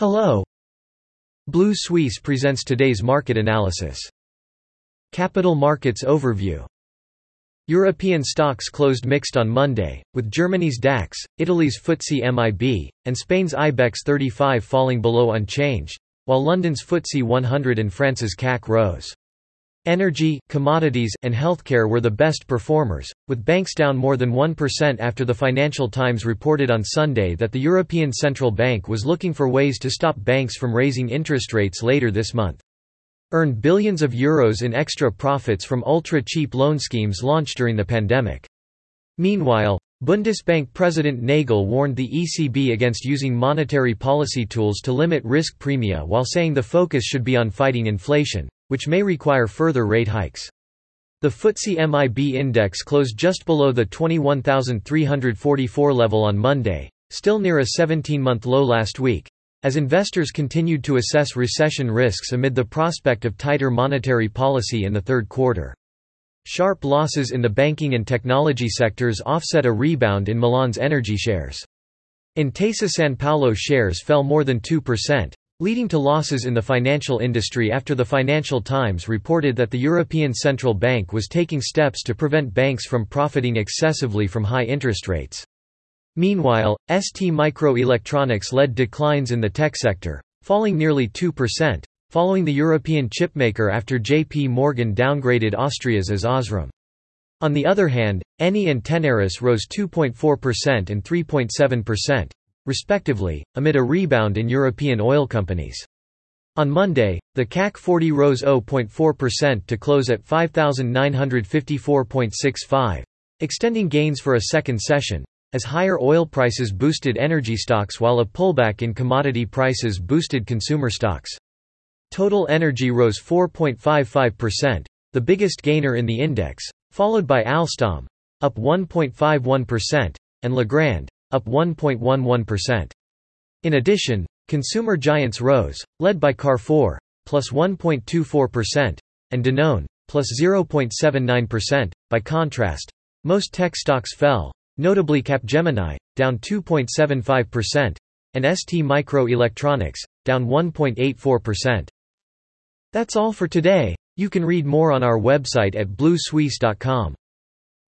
Hello. Blue Suisse presents today's market analysis. Capital Markets Overview European stocks closed mixed on Monday, with Germany's DAX, Italy's FTSE MIB, and Spain's IBEX 35 falling below unchanged, while London's FTSE 100 and France's CAC rose. Energy, commodities, and healthcare were the best performers, with banks down more than 1% after the Financial Times reported on Sunday that the European Central Bank was looking for ways to stop banks from raising interest rates later this month. Earned billions of euros in extra profits from ultra-cheap loan schemes launched during the pandemic. Meanwhile, Bundesbank President Nagel warned the ECB against using monetary policy tools to limit risk premia while saying the focus should be on fighting inflation which may require further rate hikes. The FTSE MIB index closed just below the 21,344 level on Monday, still near a 17-month low last week, as investors continued to assess recession risks amid the prospect of tighter monetary policy in the third quarter. Sharp losses in the banking and technology sectors offset a rebound in Milan's energy shares. Intesa Sanpaolo shares fell more than 2%, leading to losses in the financial industry after the Financial Times reported that the European Central Bank was taking steps to prevent banks from profiting excessively from high interest rates. Meanwhile, ST Microelectronics led declines in the tech sector, falling nearly 2%, following the European chipmaker after JP Morgan downgraded Austria's ams Osram. On the other hand, Eni and Tenaris rose 2.4% and 3.7% respectively, amid a rebound in European oil companies. On Monday, the CAC 40 rose 0.4% to close at 5,954.65, extending gains for a second session, as higher oil prices boosted energy stocks while a pullback in commodity prices boosted consumer stocks. Total energy rose 4.55%, the biggest gainer in the index, followed by Alstom, up 1.51%, and Legrand, up 1.11%. In addition, consumer giants rose, led by Carrefour, plus 1.24%, and Danone, plus 0.79%. By contrast, most tech stocks fell, notably Capgemini, down 2.75%, and ST Microelectronics, down 1.84%. That's all for today. You can read more on our website at bluesuisse.com.